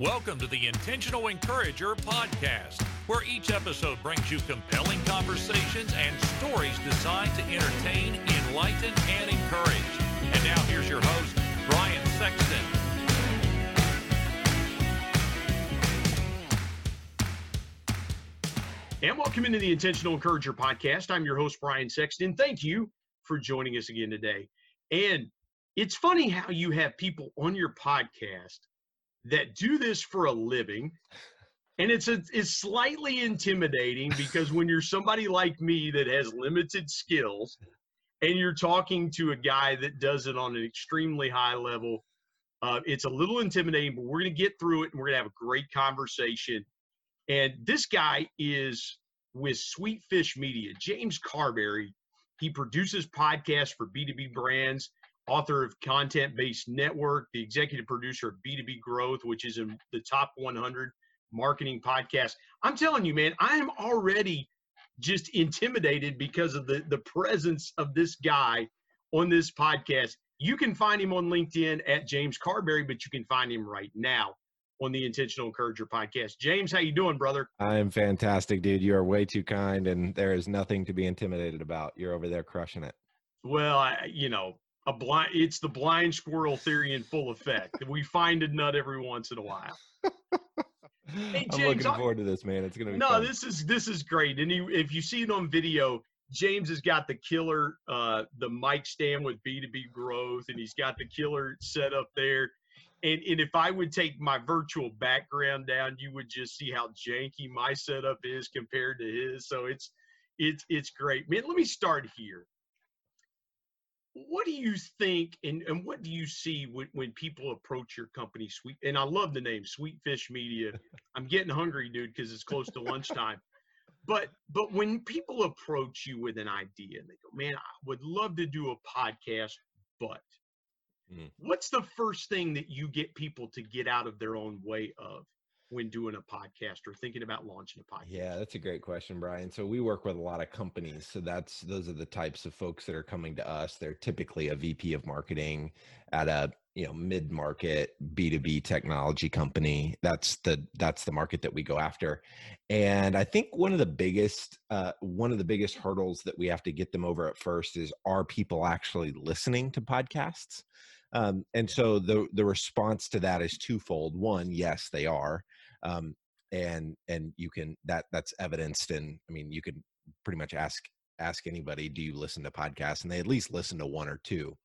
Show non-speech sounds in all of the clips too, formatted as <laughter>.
Welcome to the Intentional Encourager podcast, where each episode brings you compelling conversations and stories designed to entertain, enlighten, and encourage. And now here's your host, Brian Sexton. And welcome into the Intentional Encourager podcast. I'm your host, Brian Sexton. Thank you for joining us again today. And it's funny how you have people on your podcast that do this for a living. And it's a, it's slightly intimidating because when you're somebody like me that has limited skills and you're talking to a guy that does it on an extremely high level uh, it's a little intimidating but we're going to get through it and we're going to have a great conversation. And this guy is with sweet fish media james carbary. He produces podcasts for b2b brands author of Content Based Network, the executive producer of B2B Growth, which is in the top 100 marketing podcast. I'm telling you, man, I am already just intimidated because of the, the presence of this guy on this podcast. You can find him on LinkedIn at James Carbary, but you can find him right now on the Intentional Encourager podcast. James, how you doing, brother? I'm fantastic, dude. You are way too kind, and there is nothing to be intimidated about. You're over there crushing it. Well, I, you know, a blind it's the blind squirrel theory in full effect. we find a nut every once in a while. <laughs> Hey, James, I'm looking forward to this, man. It's gonna be no. Fun. This is this is great, and you, if you see it on video, James has got the killer, uh, the mic stand with B two B growth, and he's got the killer set up there. And and if I would take my virtual background down, you would just see how janky my setup is compared to his. So it's it's it's great, man. Let me start here what do you think and, and what do you see when, when people approach your company sweet and i love the name sweet fish media. <laughs> I'm getting hungry dude because it's close to lunchtime. But but when people approach you with an idea and they go man i would love to do a podcast but mm. what's the first thing that you get people to get out of their own way of when doing a podcast or thinking about launching a podcast? Yeah, that's a great question, Brian. So we work with a lot of companies. So that's those are the types of folks that are coming to us. They're typically a VP of marketing at a you know mid-market b2b technology company that's the that's the market that we go after and i think one of the biggest uh, one of the biggest hurdles that we have to get them over at first is are people actually listening to podcasts um, and so the the response to that is twofold one yes they are um, and and you can that that's evidenced in i mean you can pretty much ask ask anybody do you listen to podcasts and they at least listen to one or two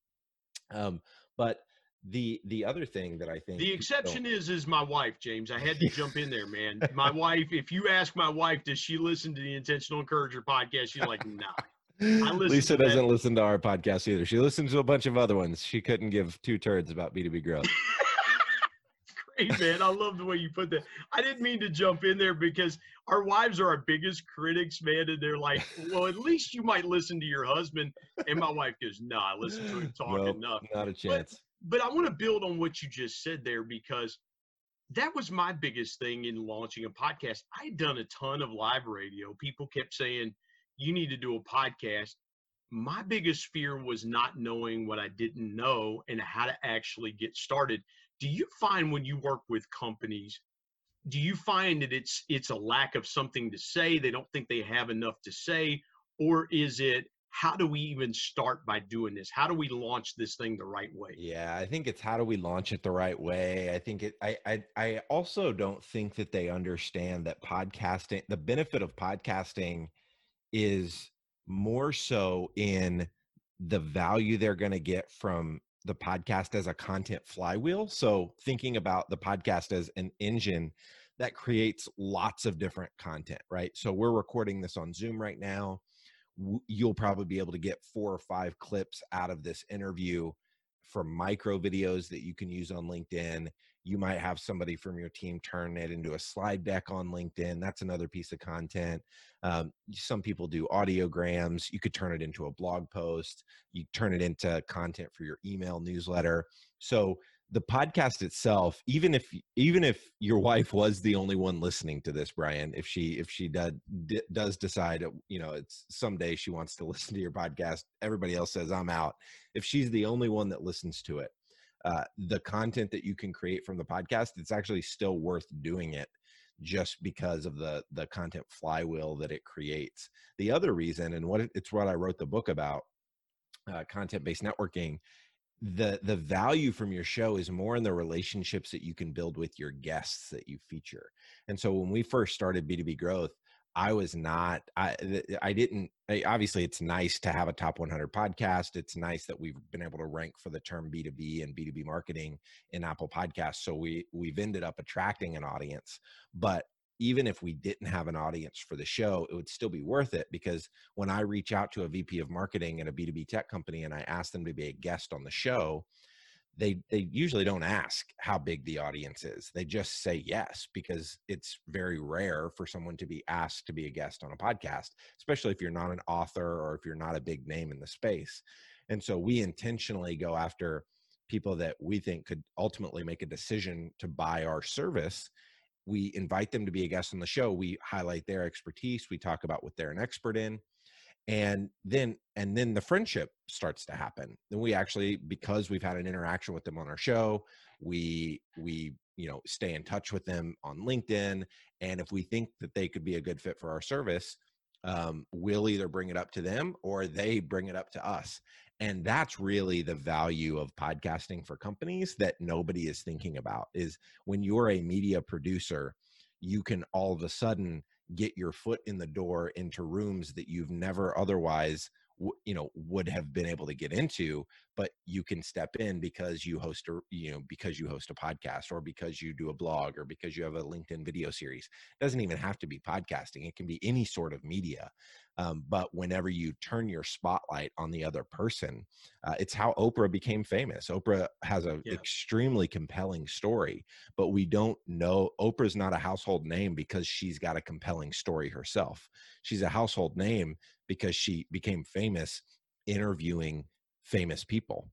um, but the the other thing that i think the exception is is my wife james i had to jump in there man my <laughs> wife if you ask my wife does she listen to the intentional encourager podcast she's like nah Lisa doesn't listen to our podcast either. She listens to a bunch of other ones. She couldn't give two turds about B2B growth. Great, man. I love the way you put that. I didn't mean to jump in there because our wives are our biggest critics, man. And they're like, well, at least you might listen to your husband. And my wife goes, no, nah, I listen to him talk nope, enough. Not a chance. But, but I want to build on what you just said there because that was my biggest thing in launching a podcast. I had done a ton of live radio. People kept saying, you need to do a podcast. My biggest fear was not knowing what I didn't know and how to actually get started do you find when you work with companies do you find that it's it's a lack of something to say they don't think they have enough to say? Or is it how do we even start by doing this? How do we launch this thing the right way? Yeah i think it's how do we launch it the right way? I think it i i, I also don't think that they understand that podcasting the benefit of podcasting is more so in the value they're going to get from the podcast as a content flywheel. So thinking about the podcast as an engine that creates lots of different content, right? So we're recording this on Zoom right now. You'll probably be able to get four or five clips out of this interview for micro videos that you can use on LinkedIn. You might have somebody from your team turn it into a slide deck on LinkedIn. That's another piece of content. Um, some people do audiograms. You could turn it into a blog post. You turn it into content for your email newsletter. So the podcast itself, even if even if your wife was the only one listening to this, Brian, if she if she does does decide, you know, it's someday she wants to <laughs> listen to your podcast, everybody else says I'm out. If she's the only one that listens to it, uh, the content that you can create from the podcast it's actually still worth doing it just because of the the content flywheel that it creates. The other reason and what it, it's what i wrote the book about uh, content based networking the the value from your show is more in the relationships that you can build with your guests that you feature. And so when we first started b2b growth I was not I I didn't I, obviously it's nice to have a top 100 podcast. It's nice that we've been able to rank for the term B2B and B2B marketing in Apple Podcasts. So we we've ended up attracting an audience. But even if we didn't have an audience for the show, it would still be worth it because when I reach out to a VP of marketing at a B2B tech company and I ask them to be a guest on the show, they they usually don't ask how big the audience is. They just say yes because it's very rare for someone to be asked to be a guest on a podcast especially if you're not an author or if you're not a big name in the space. And so we intentionally go after people that we think could ultimately make a decision to buy our service. We invite them to be a guest on the show. We highlight their expertise. We talk about what they're an expert in and then and then the friendship starts to happen. Then we actually because we've had an interaction with them on our show we we you know stay in touch with them on linkedin and if we think that they could be a good fit for our service um, we'll either bring it up to them or they bring it up to us and that's really the value of podcasting for companies that nobody is thinking about is when you're a media producer you can all of a sudden get your foot in the door into rooms that you've never otherwise you know would have been able to get into but you can step in because you host a you know because you host a podcast or because you do a blog or because you have a linkedin video series it doesn't even have to be podcasting it can be any sort of media um, but whenever you turn your spotlight on the other person, uh, it's how Oprah became famous. Oprah has an yeah. extremely compelling story, but we don't know Oprah's not a household name because she's got a compelling story herself. She's a household name because she became famous interviewing famous people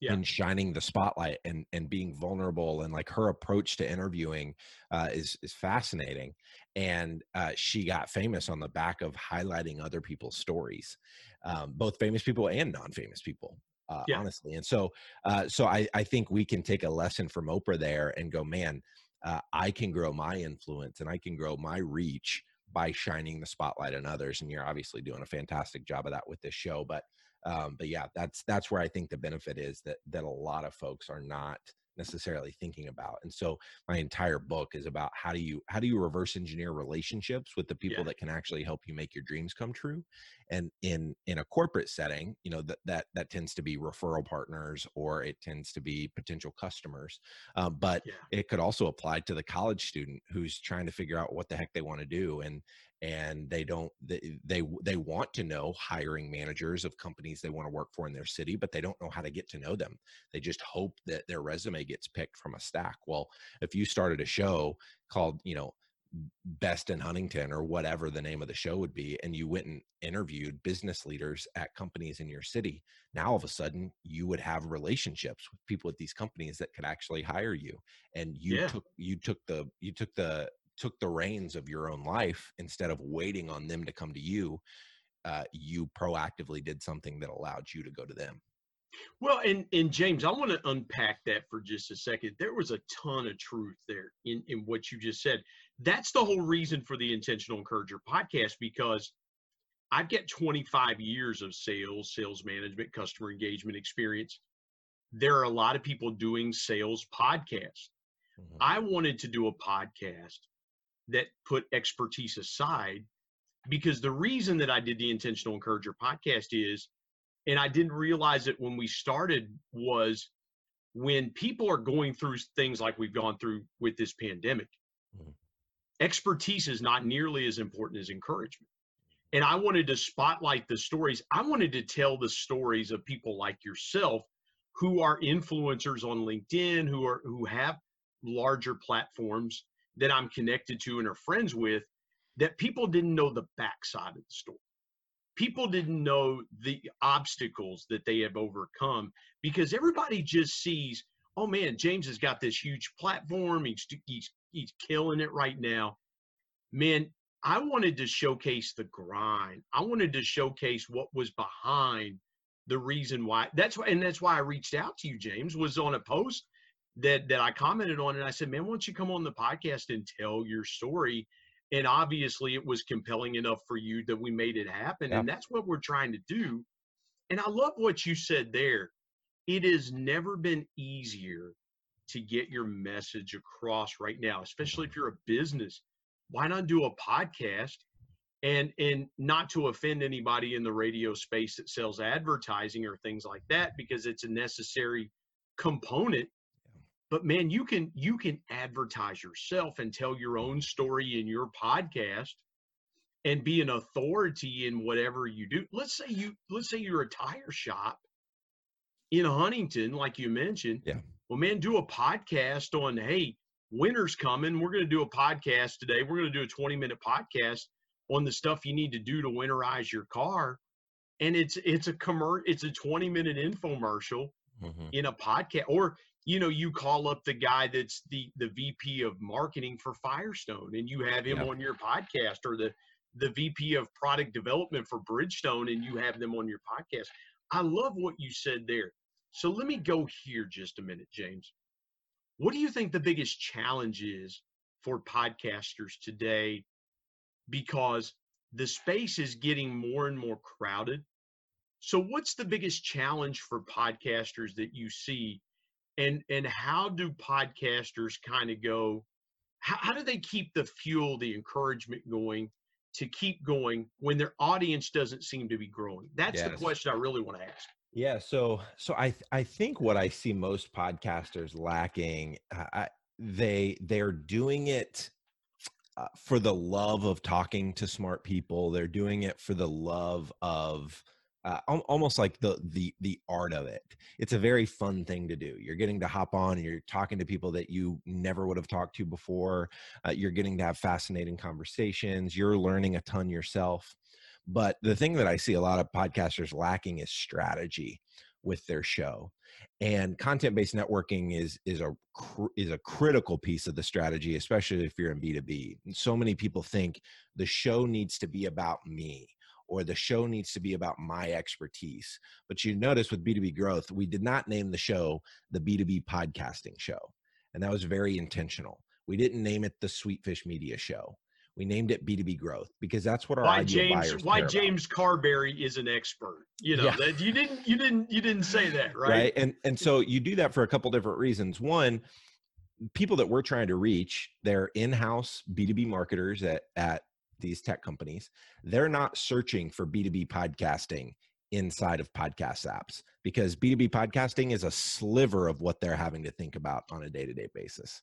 yeah. and shining the spotlight and and being vulnerable and like her approach to interviewing uh, is is fascinating and uh, she got famous on the back of highlighting other people's stories um, both famous people and non-famous people uh, yeah. honestly and so uh, so I, I think we can take a lesson from oprah there and go man uh, i can grow my influence and i can grow my reach by shining the spotlight on others and you're obviously doing a fantastic job of that with this show but um, but yeah, that's that's where I think the benefit is that that a lot of folks are not necessarily thinking about and so my entire book is about how do you how do you reverse engineer relationships with the people yeah. that can actually help you make your dreams come true and in in a corporate setting you know that that that tends to be referral partners or it tends to be potential customers um, but yeah. it could also apply to the college student who's trying to figure out what the heck they want to do and and they don't they, they they want to know hiring managers of companies they want to work for in their city but they don't know how to get to know them. They just hope that their resume gets picked from a stack. Well if you started a show called you know best in huntington or whatever the name of the show would be and you went and interviewed business leaders at companies in your city now all of a sudden you would have relationships with people at these companies that could actually hire you. And you yeah. took you took the you took the took the reins of your own life instead of waiting on them to come to you uh, you proactively did something that allowed you to go to them. Well and and james i want to unpack that for just a second. There was a ton of truth there in in what you just said. That's the whole reason for the intentional encourager podcast because i've got 25 years of sales sales management customer engagement experience. There are a lot of people doing sales podcasts. Mm-hmm. i wanted to do a podcast that put expertise aside because the reason that I did the Intentional Encourager podcast is, and I didn't realize it when we started, was when people are going through things like we've gone through with this pandemic, mm-hmm. expertise is not nearly as important as encouragement. And I wanted to spotlight the stories. I wanted to tell the stories of people like yourself who are influencers on LinkedIn, who are who have larger platforms that I'm connected to and are friends with that people didn't know the backside of the story. People didn't know the obstacles that they have overcome because everybody just sees, oh man, James has got this huge platform. He's, he's, he's killing it right now. Man, I wanted to showcase the grind. I wanted to showcase what was behind the reason why that's why and that's why I reached out to you, James, was on a post that that I commented on and I said, Man, why don't you come on the podcast and tell your story? And obviously it was compelling enough for you that we made it happen. And that's what we're trying to do. And I love what you said there. It has never been easier to get your message across right now, especially if you're a business. Why not do a podcast and and not to offend anybody in the radio space that sells advertising or things like that because it's a necessary component but man you can you can advertise yourself and tell your own story in your podcast and be an authority in whatever you do. Let's say you let's say you're a tire shop in huntington like you mentioned. Yeah. Well man do a podcast on hey winter's coming. We're going to do a podcast today. We're going to do a 20 minute podcast on the stuff you need to do to winterize your car. And it's it's a commer it's a 20 minute infomercial mm-hmm. in a podcast or you know you call up the guy that's the the vp of marketing for firestone and you have him on your podcast or the the vp of product development for bridgestone and you have them on your podcast. I love what you said there. So let me go here just a minute james. What do you think the biggest challenge is for podcasters today? Because the space is getting more and more crowded. So what's the biggest challenge for podcasters that you see and and how do podcasters kind of go how, how do they keep the fuel the encouragement going to keep going when their audience doesn't seem to be growing that's yes. the question i really want to ask yeah so so i i think what i see most podcasters lacking I, they they're doing it uh, for the love of talking to smart people. They're doing it for the love of uh, almost like the the the art of it. It's a very fun thing to do. You're getting to hop on and you're talking to people that you never would have talked to before. Uh, you're getting to have fascinating conversations. You're learning a ton yourself. But the thing that I see a lot of podcasters lacking is strategy with their show and content based networking is is a is a critical piece of the strategy especially if you're in b2b And so many people think the show needs to be about me or the show needs to be about my expertise but you notice with b2b growth we did not name the show the b2b podcasting show and that was very intentional we didn't name it the sweetfish media show we named it B2B growth because that's what our why ideal James buyers why James about. Carbary is an expert. You know, yeah. that you didn't you didn't you didn't say that, <laughs> right? Right. And and so you do that for a couple different reasons. One, people that we're trying to reach, they're in-house B2B marketers at at these tech companies. They're not searching for B2B podcasting inside of podcast apps because B2B podcasting is a sliver of what they're having to think about on a day-to-day basis.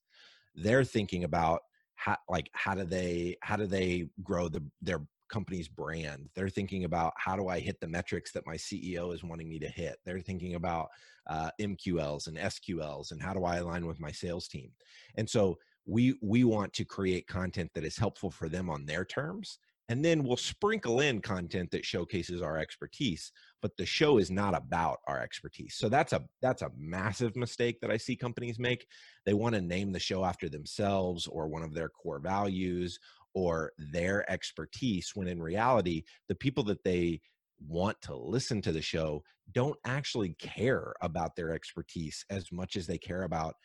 They're thinking about how like how do they how do they grow the their company's brand they're thinking about how do i hit the metrics that my ceo is wanting me to hit they're thinking about uh, mqls and sqls and how do i align with my sales team and so we we want to create content that is helpful for them on their terms and then we'll sprinkle in content that showcases our expertise but the show is not about our expertise. So that's a that's a massive mistake that i see companies make. They want to name the show after themselves or one of their core values or their expertise when in reality the people that they want to listen to the show don't actually care about their expertise as much as they care about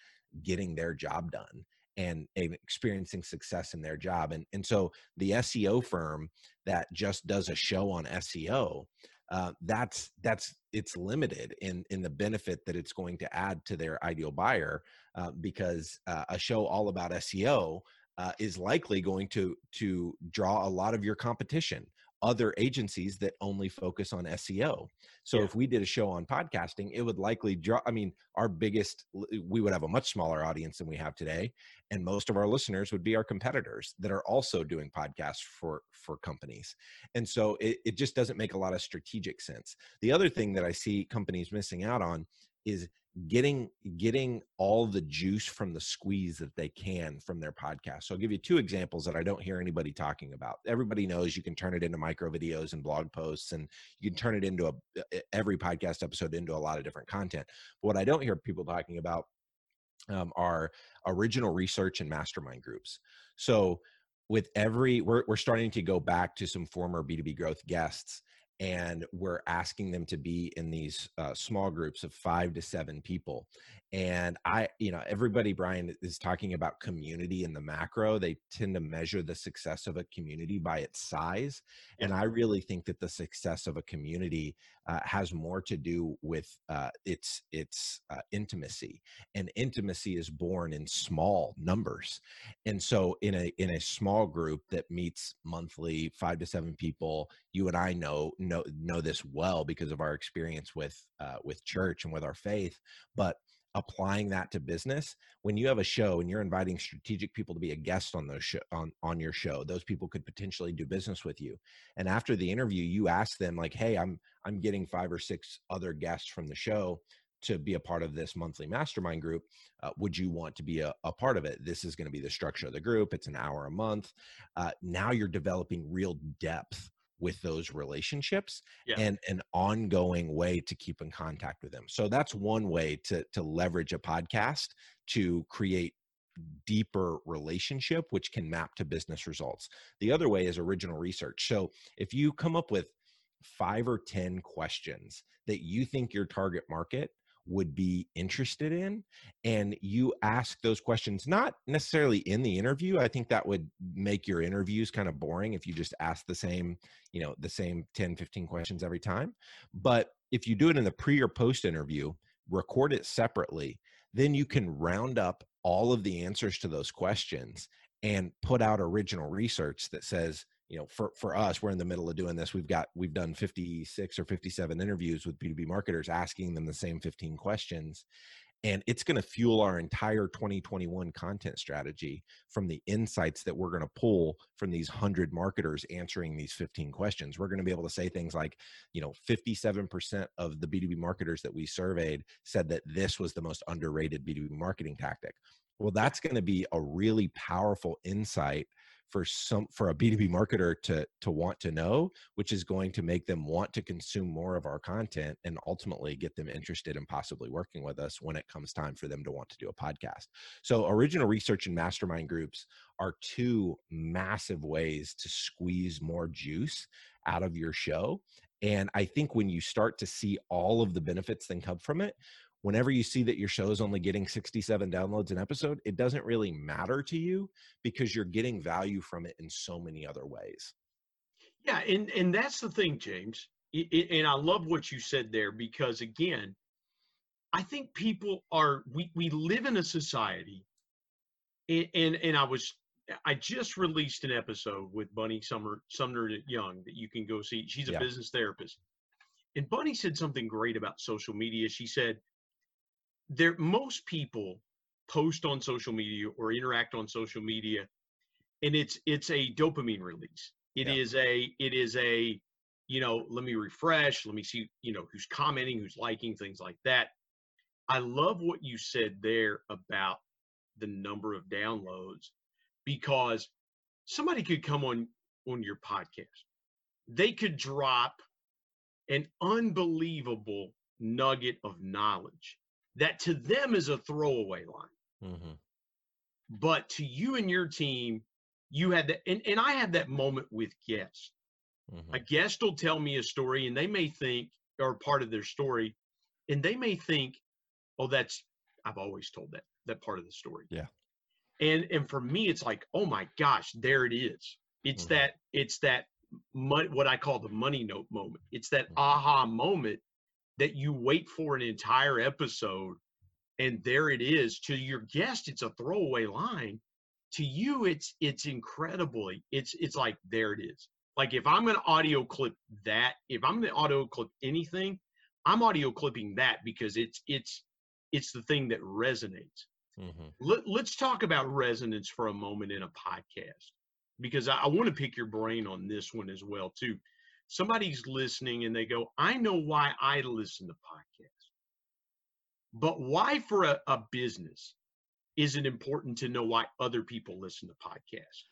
getting their job done and, experiencing success in their job. And, and so the SEO firm that just does a show on SEO, uh, that's that's it's limited in in the benefit that it's going to add to their ideal buyer uh, because uh, a show all about SEO uh, is likely going to to draw a lot of your competition other agencies that only focus on SEO. So yeah. if we did a show on podcasting, it would likely draw I mean our biggest uh, we would have a much smaller audience than we have today and most of our listeners would be our competitors that are also doing podcasts for for companies. And so it, it just doesn't make a lot of strategic sense. The other thing that I see companies missing out on is getting getting all the juice from the squeeze that they can from their podcast. So I'll give you two examples that I don't hear anybody talking about. Everybody knows you can turn it into micro videos and blog posts and you can turn it into a every podcast episode into a lot of different content. But what I don't hear people talking about um, are original research and mastermind groups. So with every we're we're starting to go back to some former B2B growth guests and we're asking them to be in these uh, small groups of five to seven people and i you know everybody brian is talking about community in the macro they tend to measure the success of a community by its size and i really think that the success of a community uh, has more to do with uh, its its uh, intimacy and intimacy is born in small numbers and so in a in a small group that meets monthly five to seven people you and i know know know this well because of our experience with uh, with church and with our faith but applying that to business when you have a show and you're inviting strategic people to be a guest on those show, on on your show those people could potentially do business with you. And after the interview you ask them like hey i'm i'm getting five or six other guests from the show to be a part of this monthly mastermind group. Uh, would you want to be a, a, part of it? This is going to be the structure of the group. It's an hour a month. Uh, now you're developing real depth with those relationships yeah. and an ongoing way to keep in contact with them. So that's one way to to leverage a podcast to create deeper relationship which can map to business results. The other way is original research. So if you come up with 5 or 10 questions that you think your target market would be interested in and you ask those questions not necessarily in the interview i think that would make your interviews kind of boring if you just ask the same you know the same 10 15 questions every time but if you do it in the pre or post interview record it separately then you can round up all of the answers to those questions and put out original research that says you know for for us we're in the middle of doing this. We've got we've done 56 or 57 interviews with b2b marketers asking them the same 15 questions and it's going to fuel our entire 2021 content strategy from the insights that we're going to pull from these 100 marketers answering these 15 questions. We're going to be able to say things like you know 57% of the b2b marketers that we surveyed said that this was the most underrated b2b marketing tactic well that's going to be a really powerful insight for some for a b2b marketer to to want to know which is going to make them want to consume more of our content and ultimately get them interested in possibly working with us when it comes time for them to want to do a podcast. So original research and mastermind groups are two massive ways to squeeze more juice out of your show and i think when you start to see all of the benefits that come from it whenever you see that your show is only getting 67 downloads an episode, it doesn't really matter to you because you're getting value from it in so many other ways. Yeah, and and that's the thing, James. It, and I love what you said there because again, I think people are we we live in a society, and and, and I was I just released an episode with Bunny Summer Sumner Young that you can go see. She's a yeah. business therapist. And Bunny said something great about social media. She said, there most people post on social media or interact on social media and it's it's a dopamine release. It yeah. is a it is a you know let me refresh let me see you know who's commenting who's liking things like that. I love what you said there about the number of downloads because somebody could come on on your podcast. They could drop an unbelievable nugget of knowledge that to them is a throwaway line. Mm-hmm. But to you and your team, you had that, and, and I had that moment with guests. Mm-hmm. A guest will tell me a story, and they may think, or part of their story, and they may think, oh, that's, I've always told that, that part of the story. Yeah. And, and for me, it's like, oh my gosh, there it is. It's mm-hmm. that, it's that, what I call the money note moment. It's that mm-hmm. aha moment that you wait for an entire episode and there it is to your guest it's a throwaway line. To you it's it's incredibly it's it's like there it is. Like if i'm going to audio clip that if i'm going to audio clip anything i'm audio clipping that because it's it's it's the thing that resonates. Mm-hmm. Let, let's talk about resonance for a moment in a podcast because I, I want to pick your brain on this one as well too somebody's listening and they go, I know why I listen to podcasts. But why for a, a business is it important to know why other people listen to podcasts?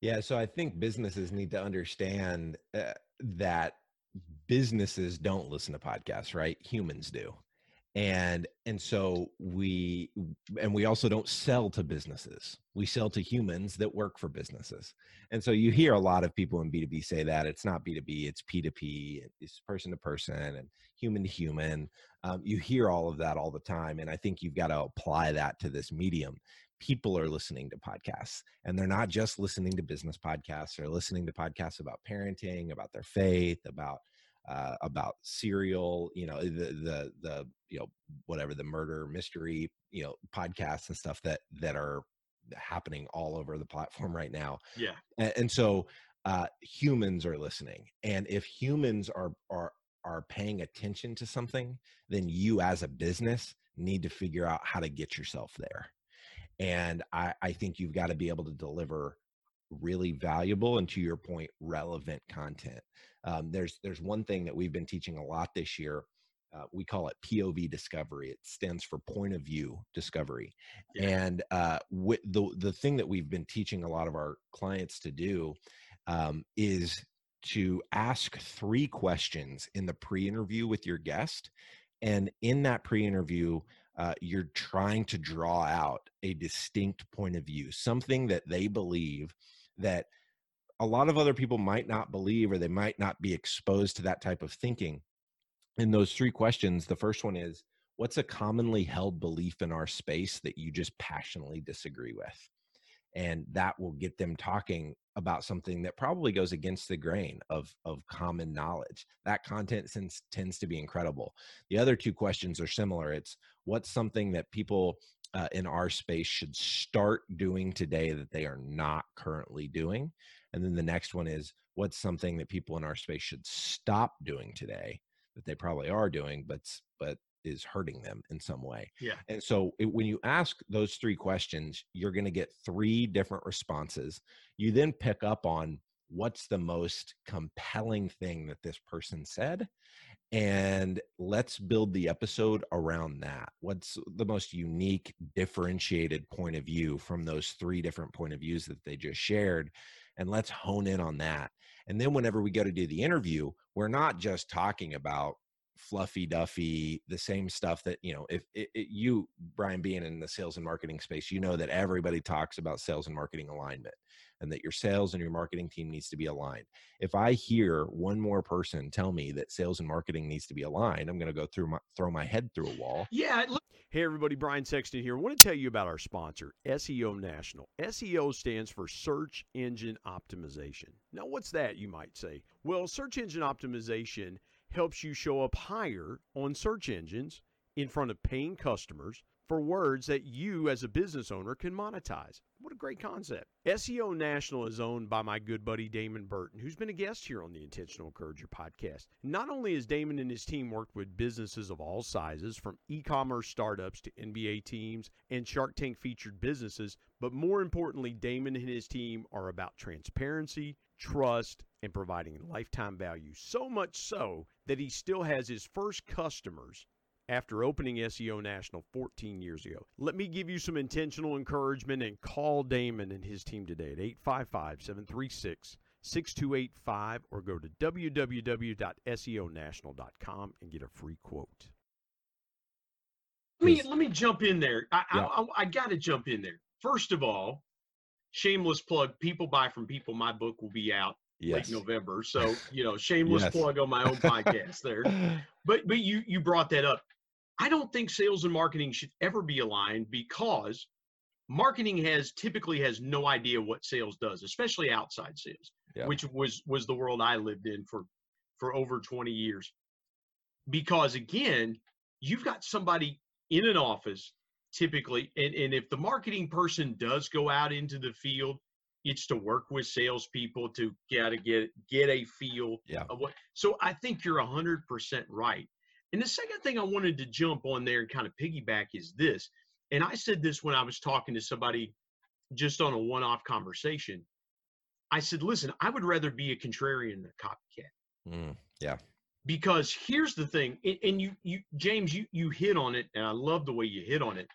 Yeah, so I think businesses need to understand uh, that businesses don't listen to podcasts, right? Humans do. And and so we and we also don't sell to businesses. We sell to humans that work for businesses. And so you hear a lot of people in b2b say that it's not b2b it's p2p it's person to person and human to human. Um, you hear all of that all the time and i think you've got to apply that to this medium. People are listening to podcasts and they're not just listening to business podcasts they're listening to podcasts about parenting about their faith about uh, about serial, you know, the the the you know whatever the murder mystery, you know, podcasts and stuff that that are happening all over the platform right now. Yeah, and, and so uh, humans are listening, and if humans are are are paying attention to something, then you as a business need to figure out how to get yourself there. And I, I think you've got to be able to deliver really valuable and to your point relevant content. Um, there's there's one thing that we've been teaching a lot this year uh, we call it pov discovery. It stands for point of view discovery. Yeah. and uh, the the thing that we've been teaching a lot of our clients to do um, is to ask three questions in the pre-interview with your guest. And in that pre-interview uh, you're trying to draw out a distinct point of view something that they believe that a lot of other people might not believe or they might not be exposed to that type of thinking. In those three questions, the first one is what's a commonly held belief in our space that you just passionately disagree with? And that will get them talking about something that probably goes against the grain of, of common knowledge. That content tends, tends to be incredible. The other two questions are similar. It's what's something that people uh, in our space should start doing today that they are not currently doing. And then the next one is what's something that people in our space should stop doing today that they probably are doing, but but is hurting them in some way. Yeah. And so it, when you ask those three questions, you're going to get three different responses. You then pick up on what's the most compelling thing that this person said and let's build the episode around that. What's the most unique differentiated point of view from those three different point of views that they just shared and let's hone in on that. And then whenever we go to do the interview we're not just talking about fluffy duffy the same stuff that you know if it, it, you brian being in the sales and marketing space you know that everybody talks about sales and marketing alignment and that your sales and your marketing team needs to be aligned. If i hear one more person tell me that sales and marketing needs to be aligned i'm going to go through my throw my head through a wall. Yeah hey everybody brian sexton here. I want to tell you about our sponsor seo national. Seo stands for search engine optimization. Now what's that you might say? Well search engine optimization helps you show up higher on search engines in front of paying customers for words that you as a business owner can monetize. What a great concept. SEO National is owned by my good buddy Damon Burton, who's been a guest here on the Intentional Encourager podcast. Not only has Damon and his team worked with businesses of all sizes, from e commerce startups to NBA teams and Shark Tank featured businesses, but more importantly, Damon and his team are about transparency, trust, and providing lifetime value. So much so that he still has his first customers after opening SEO National 14 years ago. Let me give you some intentional encouragement and call Damon and his team today at 855 736 6285 or go to www.seonational.com and get a free quote. Let me, let me jump in there. I, yeah. I, I, I got to jump in there. First of all, shameless plug people buy from people my book will be out yes. late november so <laughs> you know shameless yes. plug on my own podcast there <laughs> but but you you brought that up i don't think sales and marketing should ever be aligned because marketing has typically has no idea what sales does especially outside sales yeah. which was was the world i lived in for for over 20 years because again you've got somebody in an office typically and, and if the marketing person does go out into the field it's to work with salespeople to get to get get a feel yeah. of what so i think you're 100% right. And the second thing i wanted to jump on there and kind of piggyback is this and i said this when i was talking to somebody just on a one-off conversation. I said listen i would rather be a contrarian than a copycat. Mm, yeah. Because here's the thing and, and you you james you you hit on it and i love the way you hit on it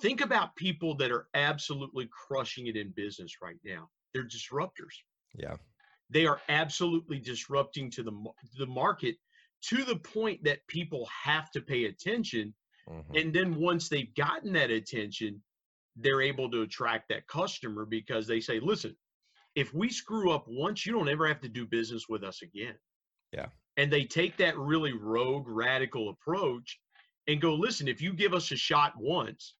Think about people that are absolutely crushing it in business right now. They're disruptors. Yeah. They are absolutely disrupting to the the market to the point that people have to pay attention. Mhm. And then once they've gotten that attention, they're able to attract that customer because they say, listen, if we screw up once, you don't ever have to do business with us again. Yeah. And they take that really rogue, radical approach and go, listen, if you give us a shot once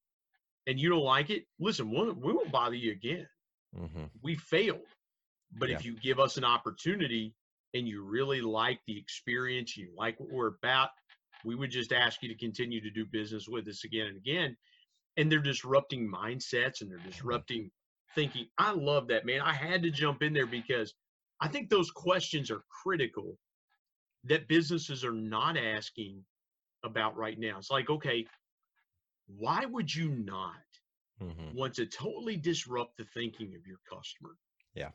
and you don't like it, listen, we'll, we won't bother you again. Mhm. We failed. But if you give us an opportunity and you really like the experience, you like what we're about, we would just ask you to continue to do business with us again and again. And they're disrupting mindsets and they're disrupting thinking. I love that, man. I had to jump in there because I think those questions are critical that businesses are not asking about right now. It's like, okay, why would you not Mhm. want to totally disrupt the thinking of your customer? Yeah.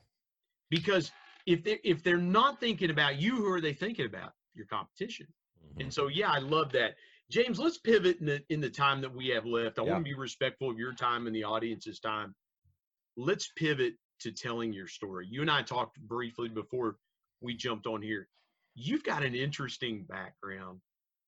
Because if they if they're not thinking about you, who are they thinking about? Your competition. Mhm. And so, yeah, I love that. James, let's pivot in the in the time that we have left. I Yeah. want to be respectful of your time and the audience's time. Let's pivot to telling your story. You and I talked briefly before we jumped on here. You've got an interesting background.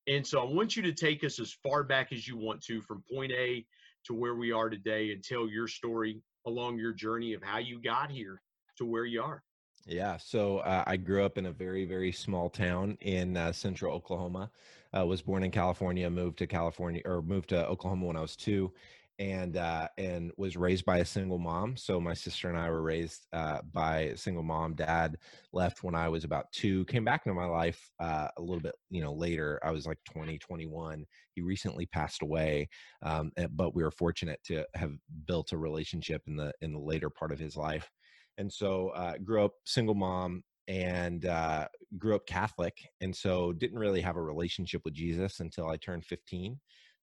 And so I want you to take us as far back as you want to from point A to where we are today and tell your story along your journey of how you got here to where you are. Yeah, so uh, I grew up in a very, very small town in uh, central Oklahoma. Uh, was born in California, moved to California or moved to Oklahoma when I was two, and uh, and was raised by a single mom. So my sister and I were raised uh, by a single mom. Dad left when I was about two. Came back into my life uh, a little bit, you know, later. I was like 20, 21. He recently passed away, um, eh, but we were fortunate to have built a relationship in the in the later part of his life and so uh, grew up single mom and uh, grew up catholic and so didn't really have a relationship with jesus until i turned 15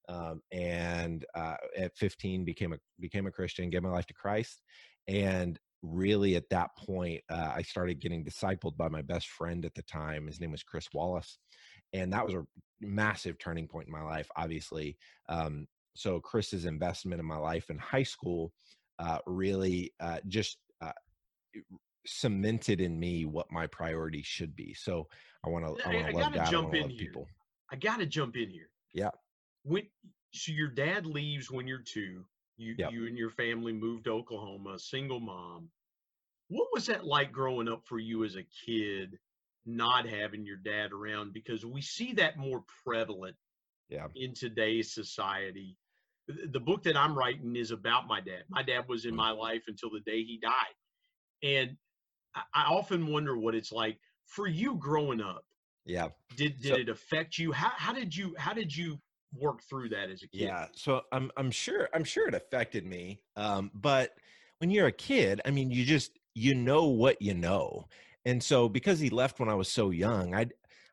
um, and uh, at 15 became a became a christian gave my life to christ and really at that point uh, i started getting discipled by my best friend at the time his name was chris wallace and that was a massive turning point in my life obviously um, so chris's investment in my life in high school uh, really uh, just uh, cemented in me what my priority should be. So I want to, I I- want to love God. I jump want to in love here. people. I got to jump in here. Yeah. When so your dad leaves when you're two. You Yep. you and your family moved to Oklahoma, single mom. What was that like growing up for you as a kid, not having your dad around? Because we see that more prevalent Yeah. in today's society. The book that I'm writing is about my dad. My dad was in Mm. my life until the day he died. And I, I often wonder what it's like for you growing up Yeah. did did So- it affect you how, how did you how did you work through that as a kid Yeah. So I'm, I'm sure, I'm sure it affected me. Um, but when you're a kid, I mean, you just, you know what you know. And so because he left when I was so young, I,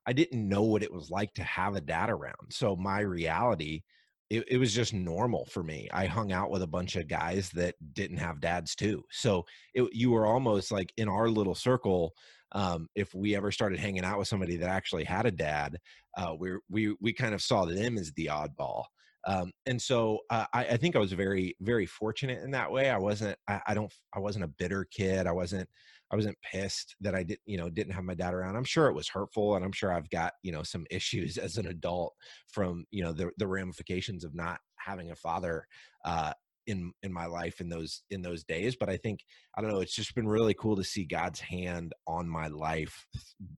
I didn't know what it was like to have a dad around. So my reality, it, it was just normal for me. I hung out with a bunch of guys that didn't have dads too. So it, you were almost like in our little circle. Um, if we ever started hanging out with somebody that actually had a dad, uh, we we we kind of saw them as the oddball. Um, and so uh, I, I think I was very very fortunate in that way. I wasn't I, I don't I wasn't a bitter kid. I wasn't I wasn't pissed that I didn't you know didn't have my dad around. I'm sure it was hurtful, and I'm sure I've got you know some <laughs> issues as an adult from you know the the ramifications of not having a father uh, in in my life in those in those days. But I think I don't know. It's just been really cool to see God's hand on my life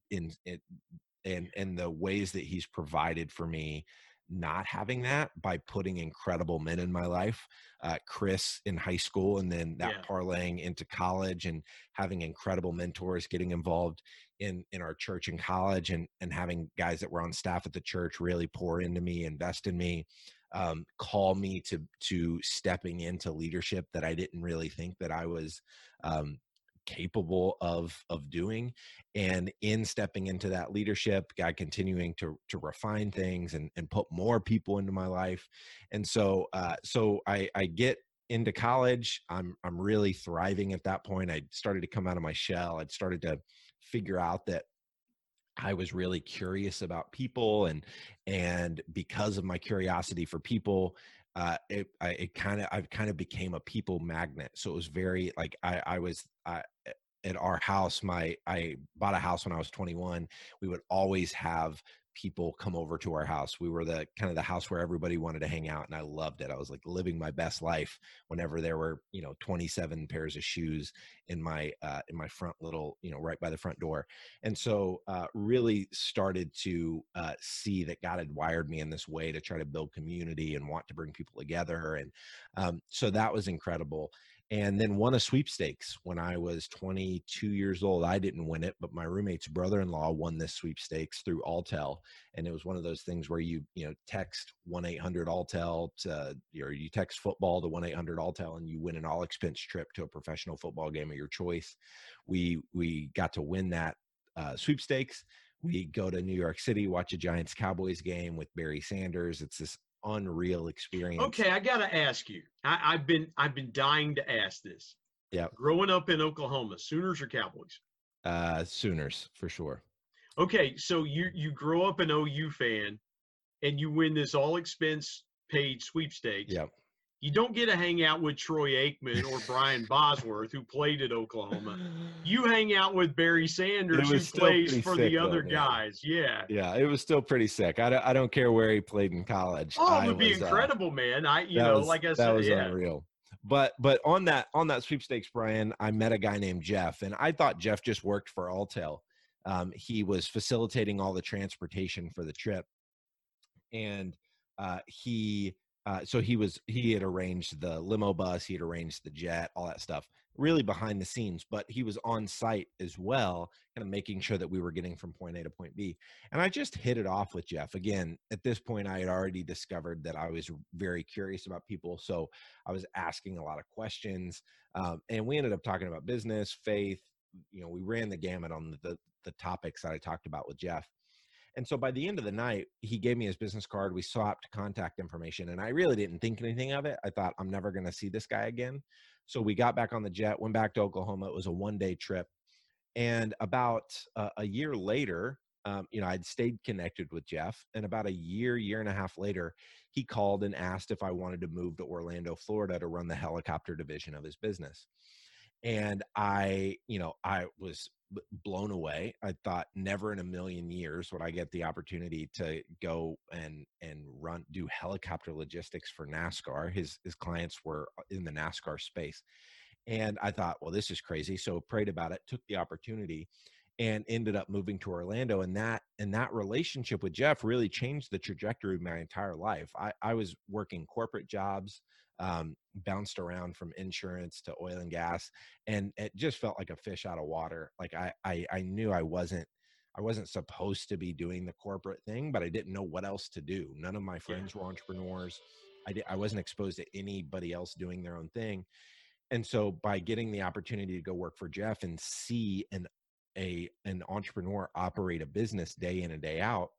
in it and and the ways that He's provided for me not having that by putting incredible men in my life uh, chris in high school and then that Yeah. parlaying into college and having incredible mentors getting involved in in our church and college and and having guys that were on staff at the church really pour into me invest in me um, call me to to stepping into leadership that i didn't really think that i was um, capable of of doing and in stepping into that leadership god continuing to to refine things and and put more people into my life. And so uh so i i get into college. I'm i'm really thriving at that point. I started to come out of my shell. I'd started to figure out that I was really curious about people, and and because of my curiosity for people, uh, it I it kind of I kind of became a people magnet. So it was very like I I was I, at our house. My I bought a house when I was 21. We would always have people come over to our house. We were the kind of the house where everybody wanted to hang out, and I loved it. I was like living my best life whenever there were you know 27 pairs of shoes in my uh, in my front little you know right by the front door, and so uh, really started to uh, see that God had wired me in this way to try to build community and want to bring people together, and um, so that was incredible and then won a sweepstakes when I was 22 years old. I didn't win it, but my roommate's brother-in-law won this sweepstakes through Alltel, and it was one of those things where you you know text one eight hundred Alltel to or you text football to one eight hundred Alltel, and you win an all expense trip to a professional football game of your choice. We we got to win that uh, sweepstakes. We go to New York City, watch a Giants Cowboys game with Barry Sanders. It's this unreal experience. Okay, I gotta ask you. I, I've been I've been dying to ask this. Yeah. Growing up in Oklahoma, Sooners or Cowboys? Uh, Sooners for sure. Okay, so you you grow up an OU fan, and you win this all expense paid sweepstakes. Yep. You don't get to hang out with Troy Aikman or <laughs> Brian Bosworth, who played at Oklahoma. You <laughs> hang out with Barry Sanders, who plays for the other though, guys. Yeah. Yeah, it was still pretty sick. I don't, I don't care where he played in college. Oh, it would be uh, incredible, uh, man. I, you know, was, like I said, that was yeah. unreal. But but on that on that sweepstakes, Brian, I met a guy named Jeff, and I thought Jeff just worked for Alltel. Um, he was facilitating all the transportation for the trip, and uh, he uh, so he was he had arranged the limo bus, he had arranged the jet, all that stuff, really behind the scenes. But he was on site as well, kind of making sure that we were getting from point A to point B. And I just hit it off with Jeff. Again, at this point, I had already discovered that I was very curious about people, so I was asking a lot of questions, um, and we ended up talking about business, faith. You know, we ran the gamut on the, the the topics that I talked about with Jeff. And so by the end of the night, he gave me his business card. We swapped contact information, and I really didn't think anything of it. I thought, I'm never going to see this guy again. So we got back on the jet, went back to Oklahoma. It was a one day trip. And about uh, a year later, um, you know, I'd stayed connected with Jeff. And about a year, year and a half later, he called and asked if I wanted to move to Orlando, Florida to run the helicopter division of his business. And I, you know, I was blown away. I thought never in a million years would I get the opportunity to go and and run do helicopter logistics for NASCAR. His his clients were uh, in the NASCAR space. And I thought, well, this is crazy. So prayed about it, took the opportunity and ended up moving to Orlando. And that and that relationship with Jeff really changed the trajectory of my entire life. I, I was working corporate jobs um, bounced around from insurance to oil and gas, and it just felt like a fish out of water. Like I, I, I knew I wasn't, I wasn't supposed to be doing the corporate thing, but I didn't know what else to do. None of my friends were entrepreneurs. I, did, I wasn't exposed to anybody else doing their own thing. And so by getting the opportunity to go work for Jeff and see an a an entrepreneur operate a business day in and day out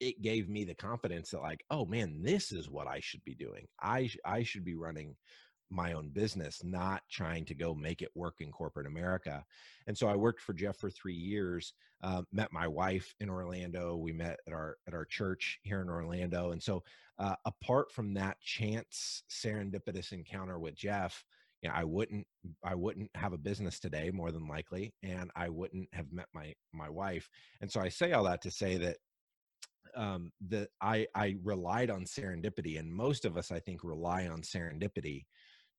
it gave me the confidence that like oh man this is what i should be doing. I i should be running my own business not trying to go make it work in corporate america. And so i worked for jeff for three years uh, met my wife in orlando. We met at our at our church here in orlando. And so uh, apart from that chance serendipitous encounter with jeff you know, I wouldn't I wouldn't have a business today more than likely and I wouldn't have met my my wife. And so I say all that to say that um, that I I relied on serendipity, and most of us I think rely on serendipity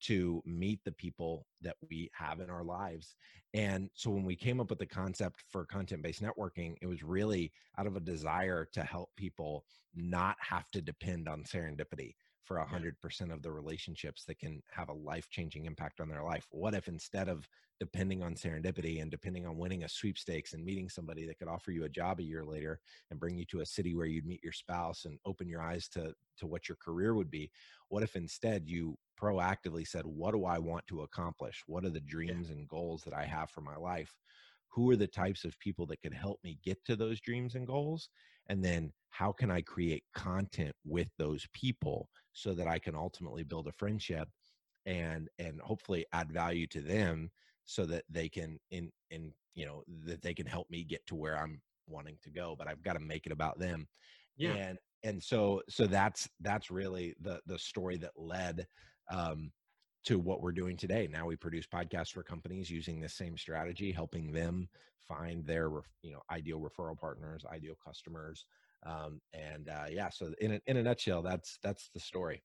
to meet the people that we have in our lives. And so when we came up with the concept for content based networking, it was really out of a desire to help people not have to depend on serendipity for a hundred percent of the relationships that can have a life changing impact on their life. What if instead of depending on serendipity and depending on winning a sweepstakes and meeting somebody that could offer you a job a year later and bring you to a city where you'd meet your spouse and open your eyes to to what your career would be what if instead you proactively said what do i want to accomplish? What are the dreams and goals that i have for my life? Who are the types of people that could help me get to those dreams and goals? And then how can i create content with those people so that i can ultimately build a friendship and and hopefully add value to them so that they can in in you know that they can help me get to where i'm wanting to go but i've got to make it about them yeah and and so so that's that's really the the story that led um to what we're doing today. Now we produce podcasts for companies using the same strategy, helping them find their you know ideal referral partners, ideal customers, um, and uh, yeah. So in a, in a nutshell, that's that's the story.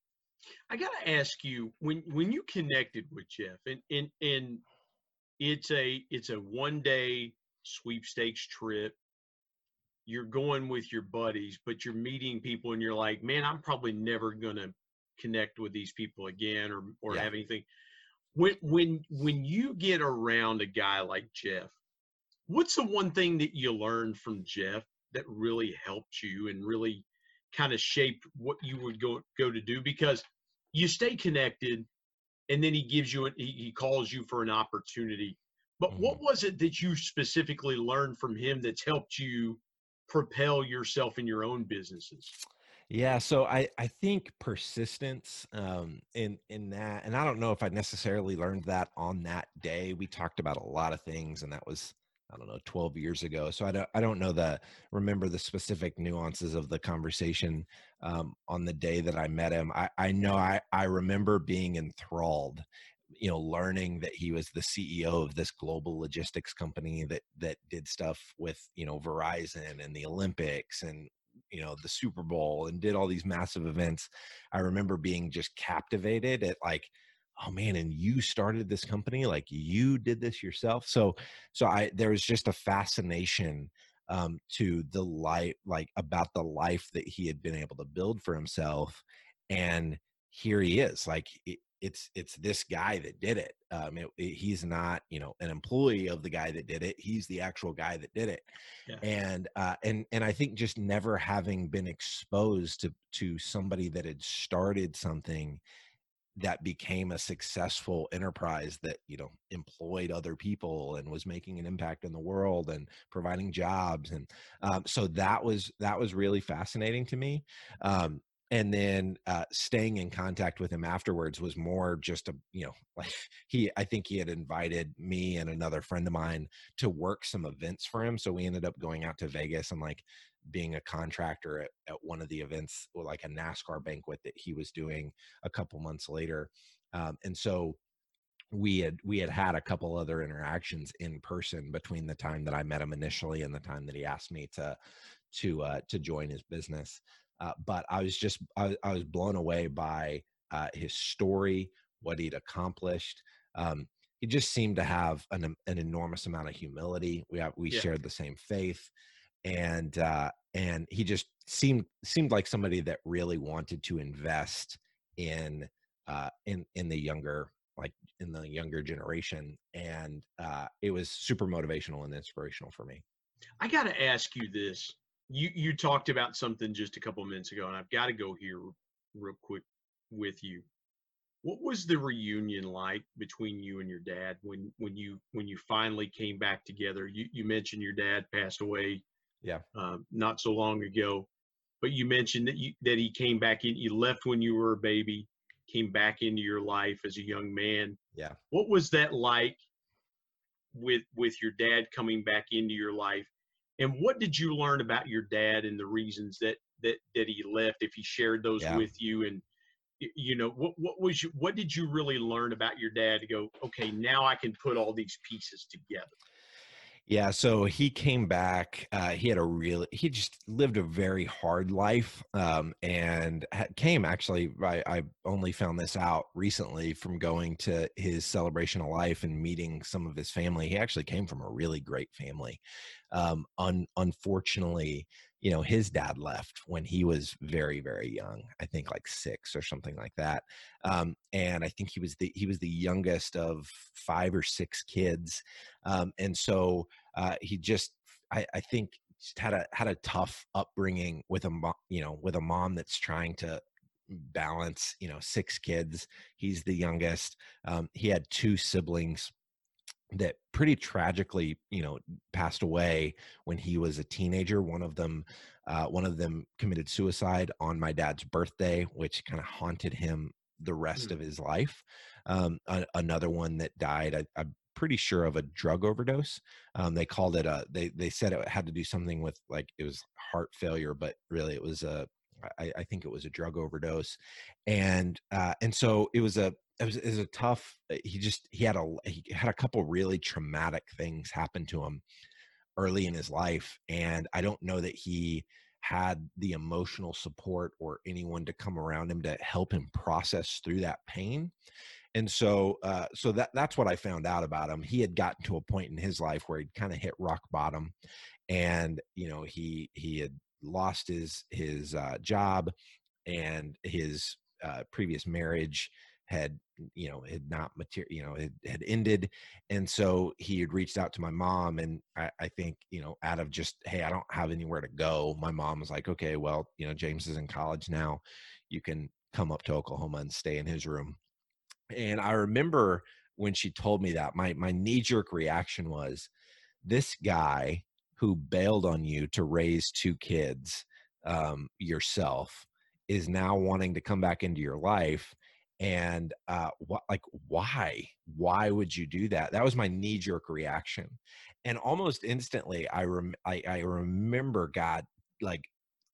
I got to ask you when when you connected with Jeff, and and and it's a it's a one day sweepstakes trip. You're going with your buddies, but you're meeting people, and you're like, man, I'm probably never gonna connect with these people again, or or yeah. have anything. When when when you get around a guy like Jeff, what's the one thing that you learned from Jeff that really helped you and really kind of shaped what you would go go to do because you stay connected and then he gives you he, he calls you for an opportunity but mm-hmm. what was it that you specifically learned from him that's helped you propel yourself in your own businesses yeah, so I I think persistence um, in in that, and I don't know if I necessarily learned that on that day. We talked about a lot of things, and that was I don't know, 12 years ago. So I don't, I don't know the, remember the specific nuances of the conversation um, on the day that I met him. I, I know I, I remember being enthralled, you know, learning that he was the CEO of this global logistics company that, that did stuff with, you know, Verizon and the Olympics and, you know, the Super Bowl and did all these massive events. I remember being just captivated at like, oh man and you started this company like you did this yourself so so i there was just a fascination um to the life like about the life that he had been able to build for himself and here he is like it, it's it's this guy that did it um it, it, he's not you know an employee of the guy that did it he's the actual guy that did it yeah. and uh and and i think just never having been exposed to to somebody that had started something that became a successful enterprise that you know employed other people and was making an impact in the world and providing jobs and um, so that was that was really fascinating to me um, and then uh, staying in contact with him afterwards was more just a you know <laughs> like he i think he had invited me and another friend of mine to work some events for him so we ended up going out to vegas and like being a contractor at, at one of the events, like a NASCAR banquet that he was doing a couple months later. Um, and so we had we had had a couple other interactions in person between the time that I met him initially and the time that he asked me to to uh, to join his business. Uh, but I was just I, I was blown away by uh, his story, what he'd accomplished. Um, he just seemed to have an an enormous amount of humility. We have, we yeah. shared the same faith and uh, and he just seemed seemed like somebody that really wanted to invest in uh, in in the younger like in the younger generation, and uh, it was super motivational and inspirational for me. I got to ask you this. You you talked about something just a couple minutes ago, and I've got to go here real quick with you. What was the reunion like between you and your dad when when you when you finally came back together? You you mentioned your dad passed away yeah. Um, not so long ago. But you mentioned that you that he came back in. You left when you were a baby, came back into your life as a young man. Yeah. What was that like with with your dad coming back into your life? And what did you learn about your dad and the reasons that that that he left? If he shared those yeah. with you, and you know what what was you what did you really learn about your dad to go? Okay, now I can put all these pieces together. Yeah, so he came back. Uh, he had a real, he just lived a very hard life um, and came actually, I, I, only found this out recently from going to his celebration of life and meeting some of his family. He actually came from a really great family. Um, un, unfortunately, you know, his dad left when he was very, very young. I think like six or something like that. Um, and I think he was the he was the youngest of five or six kids. Um, and so uh, he just I, I think just had a had a tough upbringing with a mom, you know with a mom that's trying to balance you know six kids. He's the youngest. Um, he had two siblings that pretty tragically you know passed away when he was a teenager. One of them uh, one of them committed suicide on my dad's birthday which kind of haunted him the rest mm. of his life. Um, a- another one that died I, am pretty sure of a drug overdose. Um, they called it a. They they said it had to do something with like it was heart failure, but really it was a. I, I think it was a drug overdose, and uh, and so it was a it was, it was a tough. Uh, he just he had a he had a couple really traumatic things happen to him early in his life, and I don't know that he had the emotional support or anyone to come around him to help him process through that pain and so uh, so that that's what i found out about him. He had gotten to a point in his life where he'd kind of hit rock bottom and you know he he had lost his his uh, job and his uh, previous marriage had you know had not material you know had, had ended. And so he had reached out to my mom and I, I think you know out of just hey i don't have anywhere to go my mom was like okay well you know james is in college now. You can come up to oklahoma and stay in his room and i remember when she told me that my my knee jerk reaction was this guy who bailed on you to raise two kids um, yourself is now wanting to come back into your life and uh what like why? Why would you do that? That was my knee jerk reaction and almost instantly i rem I, I remember god like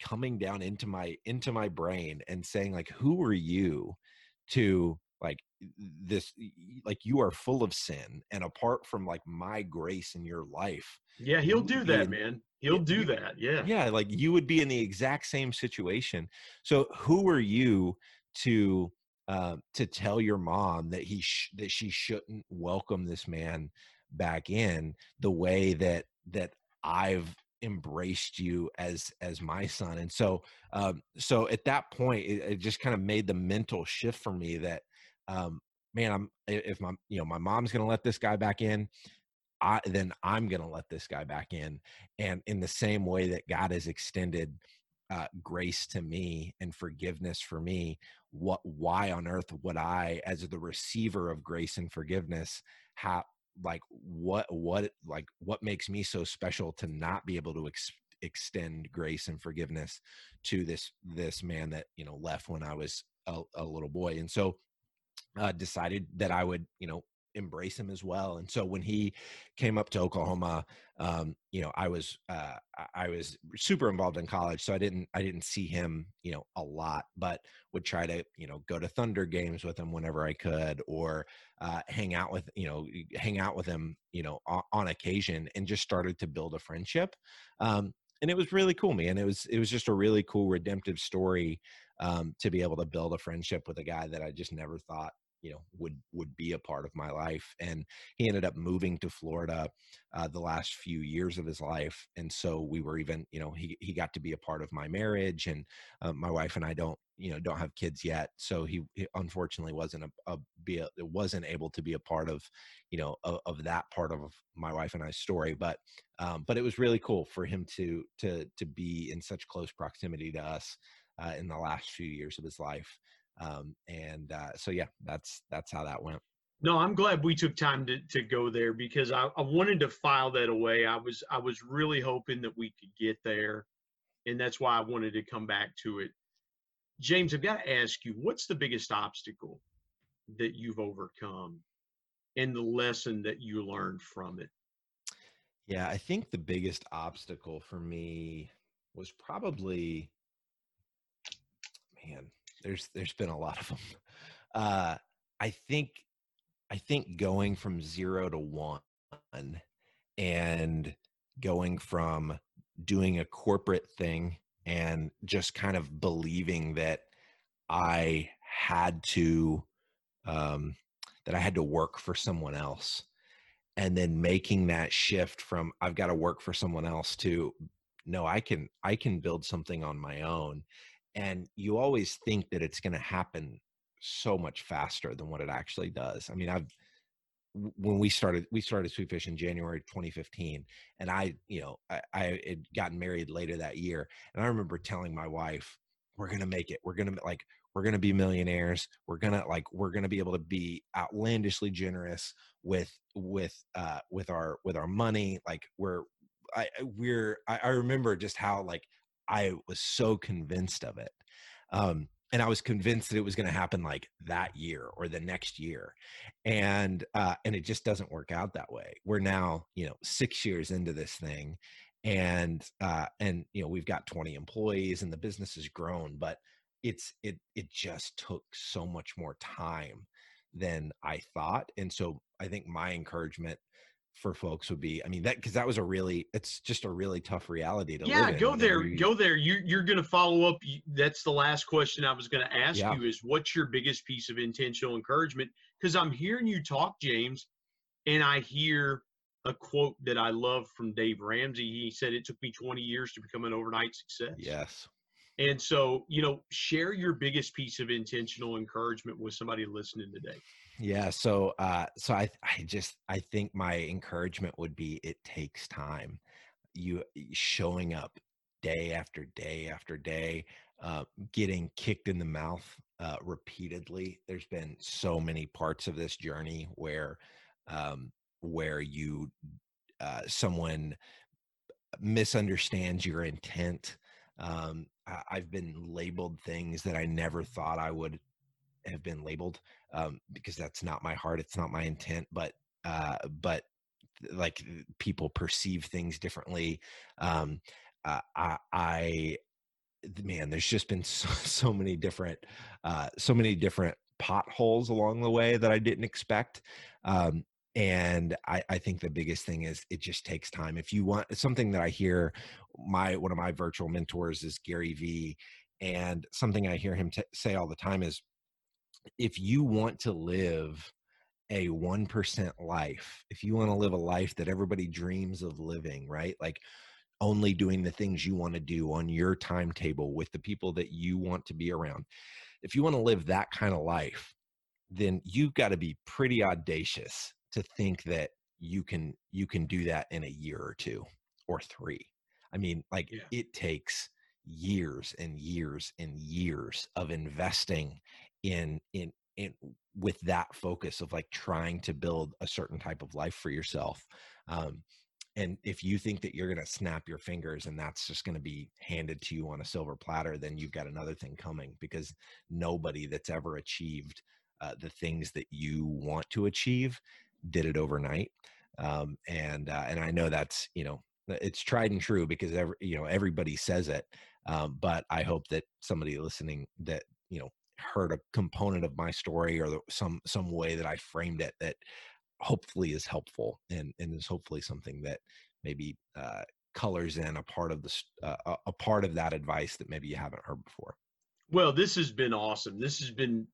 coming down into my into my brain and saying like who are you to like this like you are full of sin and apart from like my grace in your life yeah he'll do that in, man. He'll do that yeah. yeah like you would be in the exact same situation. So who are you to uh, to tell your mom that he sh- that she shouldn't welcome this man back in the way that that I've embraced you as as my son? And so um so at that point it, it just kind of made the mental shift for me that um man i'm if my you know my mom's gonna let this guy back in I, then i'm gonna let this guy back in and in the same way that god has extended uh, grace to me and forgiveness for me what why on earth would i as the receiver of grace and forgiveness have like what what like what makes me so special to not be able to ex- extend grace and forgiveness to this this man that you know left when i was a, a little boy? And so uh, decided that i would you know embrace him as well. And so when he came up to Oklahoma, um, you know, I was uh, I was super involved in college, so I didn't I didn't see him, you know, a lot, but would try to you know go to Thunder games with him whenever I could, or uh, hang out with you know hang out with him, you know, on, on occasion, and just started to build a friendship. Um, and it was really cool, man. It was it was just a really cool redemptive story um, to be able to build a friendship with a guy that I just never thought you know would would be a part of my life and he ended up moving to florida uh, the last few years of his life and so we were even you know he, he got to be a part of my marriage and uh, my wife and i don't you know don't have kids yet so he, he unfortunately wasn't a, a be a, wasn't able to be a part of you know of, of that part of my wife and i's story but um, but it was really cool for him to to to be in such close proximity to us uh, in the last few years of his life um, and uh, so yeah that's that's how that went. No i'm glad we took time to, to go there because I, I wanted to file that away. I was i was really hoping that we could get there and that's why i wanted to come back to it. James i've got to ask you what's the biggest obstacle that you've overcome and the lesson that you learned from it? Yeah i think the biggest obstacle for me was probably man there's there's been a lot of them. Uh, I think I think going from zero to one and going from doing a corporate thing and just kind of believing that I had to um, that I had to work for someone else and then making that shift from I've got to work for someone else to no I can I can build something on my own and you always think that it's going to happen so much faster than what it actually does. I mean, I've when we started we started sweet fish in january 2015 and i you know i, I had gotten married later that year and i remember telling my wife we're gonna make it. We're gonna like we're gonna be millionaires. We're gonna like we're gonna be able to be outlandishly generous with with uh with our with our money. Like we're i we're i, I remember just how like I was so convinced of it. Um, and I was convinced that it was going to happen like that year or the next year, and uh, and it just doesn't work out that way. We're now you know six years into this thing, and uh, and you know we've got 20 employees and the business has grown, but it's it it just took so much more time than I thought. And so I think my encouragement for folks would be i mean that because that was a really it's just a really tough reality to yeah go there You- go there. You, you're going to follow up that's the last question i was going to ask Yeah. you is what's your biggest piece of intentional encouragement? Because i'm hearing you talk james and i hear a quote that i love from dave ramsey. He said it took me 20 years to become an overnight success. Yes. And so you know share your biggest piece of intentional encouragement with somebody listening today Yeah, so uh so I I just I think my encouragement would be it takes time. You showing up day after day after day, uh getting kicked in the mouth uh repeatedly. There's been so many parts of this journey where um where you uh someone misunderstands your intent. Um I, I've been labeled things that I never thought I would have been labeled um, because that's not my heart it's not my intent but uh, but like people perceive things differently um, uh, I, I man there's just been <laughs> so, so many different uh, so many different potholes along the way that i didn't expect um, and I, I think the biggest thing is it just takes time. If you want something that i hear my one of my virtual mentors is gary vee and something i hear him t- say all the time is if you want to live a 1% life, if you want to live a life that everybody dreams of living, right? Like only doing the things you want to do on your timetable with the people that you want to be around. If you want to live that kind of life, then you've got to be pretty audacious to think that you can you can do that in a year or two or 3. I mean, like Yeah. it takes years and years and years of investing in in in with that focus of like trying to build a certain type of life for yourself um and if you think that you're going to snap your fingers and that's just going to be handed to you on a silver platter then you've got another thing coming because nobody that's ever achieved uh, the things that you want to achieve did it overnight um, and uh, and i know that's you know it's tried and true because every you know everybody says it um, but i hope that somebody listening that you know heard a component of my story or the, some some way that I framed it that hopefully is helpful and and is hopefully something that maybe uh, colors in a part of the uh, a- part of that advice that maybe you haven't heard before. Well, this has been awesome. This has been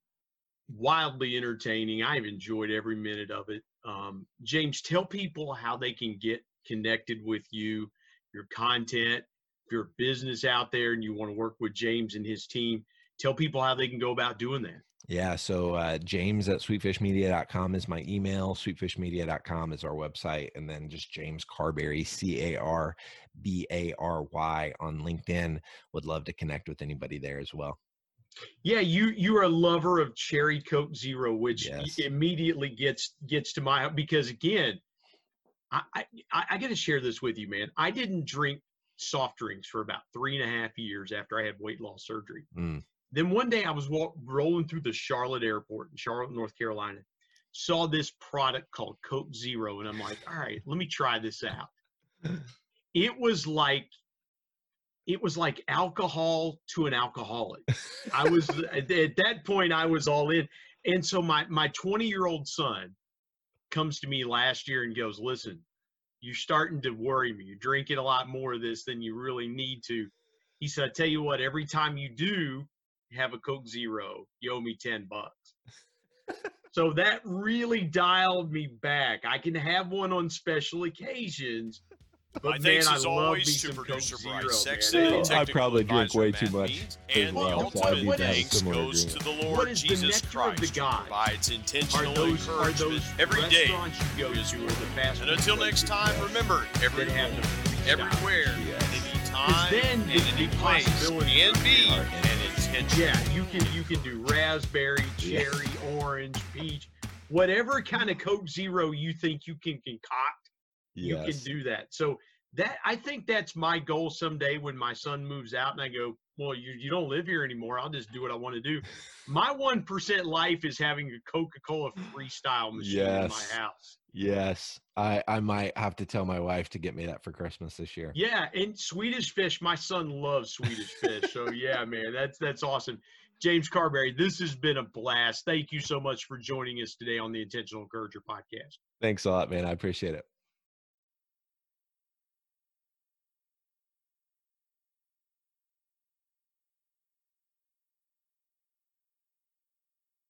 wildly entertaining. I've enjoyed every minute of it. Um, James, tell people how they can get connected with you, your content. A business out there and you want to work with James and his team, tell people how they can go about doing that. Yeah, so uh, James at sweetfishmedia.com is my email. Sweetfishmedia.com is our website, and then just James Carbary, C A R B A R Y on LinkedIn. Would love to connect with anybody there as well. Yeah, you you are a lover of cherry coke zero, which Yes. immediately gets gets to my because again, I I, I- I got to share this with you, man. I didn't drink soft drinks for about three and a half years after I had weight loss surgery. Mm. Then one day I was walk, rolling through the Charlotte airport in Charlotte, North Carolina, saw this product called Coke Zero, and I'm like, all right, let me try this out. It was like it was like alcohol to an alcoholic. I was at at that point I was all in. And so my my 20 year old son comes to me last year and goes, "Listen, you're starting to worry me. You're drinking a lot more of this than you really need to." He said, "I tell you what, every time you do have a Coke Zero, you owe me 10 bucks." <laughs> so that really dialed me back. I can have one on special occasions. But My man, thanks I love always me to some Coke producer Zero, Bryce man. Sexton Well, I probably drink way too much as And well, the so ultimate I'd be down thanks similar goes to the Lord What is the Jesus of the Christ, who gods? provides Are intentional those are encouragement those every day. restaurants you go to His or the fast And until next time, remember, that have everywhere, the everywhere, Yes. at any time, and any place possibility be are an intentional. Yeah, you can you can do raspberry, Yeah. cherry, orange, peach, whatever kind of Coke Zero you think you can concoct, Yes. you can do that. So that I think that's my goal someday when my son moves out and I go, well, you you don't live here anymore. I'll just do what I want to do. <laughs> My one percent life is having a Coca Cola freestyle machine in my house. Yes, I I might have to tell my wife to get me that for Christmas this year. Yeah, and Swedish fish. My son loves Swedish fish. So yeah, man, that's that's awesome. James Carbary, this has been a blast. Thank you so much for joining us today on the Intentional Encourager podcast. Thanks a lot, man. I appreciate it.